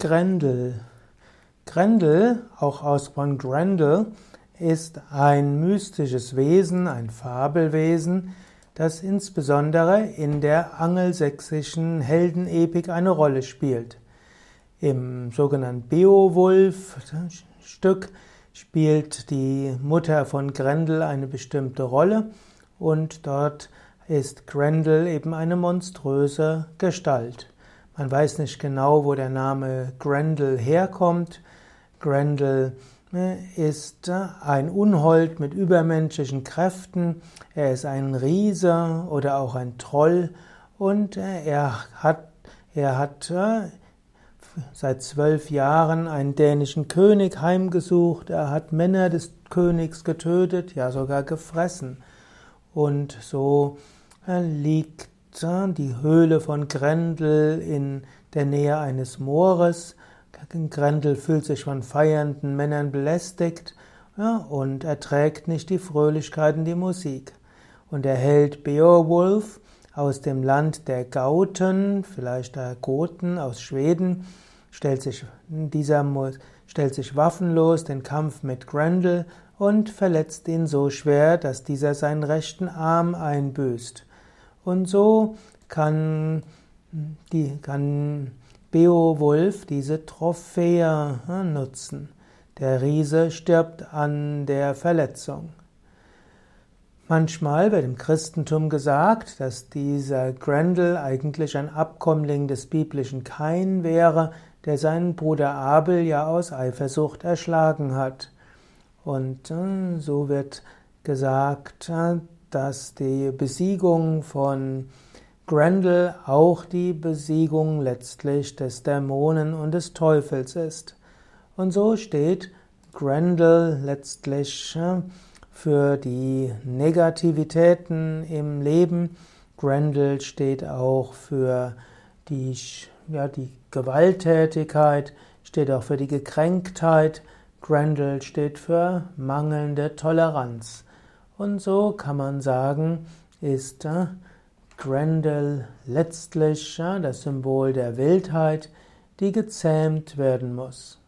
Grendel. Grendel, auch ausgesprochen Grendel, ist ein mystisches Wesen, ein Fabelwesen, das insbesondere in der angelsächsischen Heldenepik eine Rolle spielt. Im sogenannten Beowulf-Stück spielt die Mutter von Grendel eine bestimmte Rolle und dort ist Grendel eben eine monströse Gestalt. Man weiß nicht genau, wo der Name Grendel herkommt. Grendel ne, ist äh, ein Unhold mit übermenschlichen Kräften. Er ist ein Riese oder auch ein Troll und äh, er hat, er hat äh, seit zwölf Jahren einen dänischen König heimgesucht. Er hat Männer des Königs getötet, ja sogar gefressen. Und so liegt die Höhle von Grendel in der Nähe eines Moores. Grendel fühlt sich von feiernden Männern belästigt ja, und erträgt nicht die Fröhlichkeiten, die Musik. Und der Held Beowulf aus dem Land der Gauten, vielleicht der Goten aus Schweden, stellt sich, dieser stellt sich waffenlos den Kampf mit Grendel und verletzt ihn so schwer, dass dieser seinen rechten Arm einbüßt. Und so kann, die, kann Beowulf diese Trophäe nutzen. Der Riese stirbt an der Verletzung. Manchmal wird im Christentum gesagt, dass dieser Grendel eigentlich ein Abkommling des biblischen Kain wäre, der seinen Bruder Abel ja aus Eifersucht erschlagen hat. Und äh, so wird gesagt, dass die Besiegung von Grendel auch die Besiegung letztlich des Dämonen und des Teufels ist. Und so steht Grendel letztlich für die Negativitäten im Leben. Grendel steht auch für die, ja, die Gewalttätigkeit, steht auch für die Gekränktheit. Grendel steht für mangelnde Toleranz. Und so kann man sagen, ist äh, Grendel letztlich das Symbol der Wildheit, die gezähmt werden muss.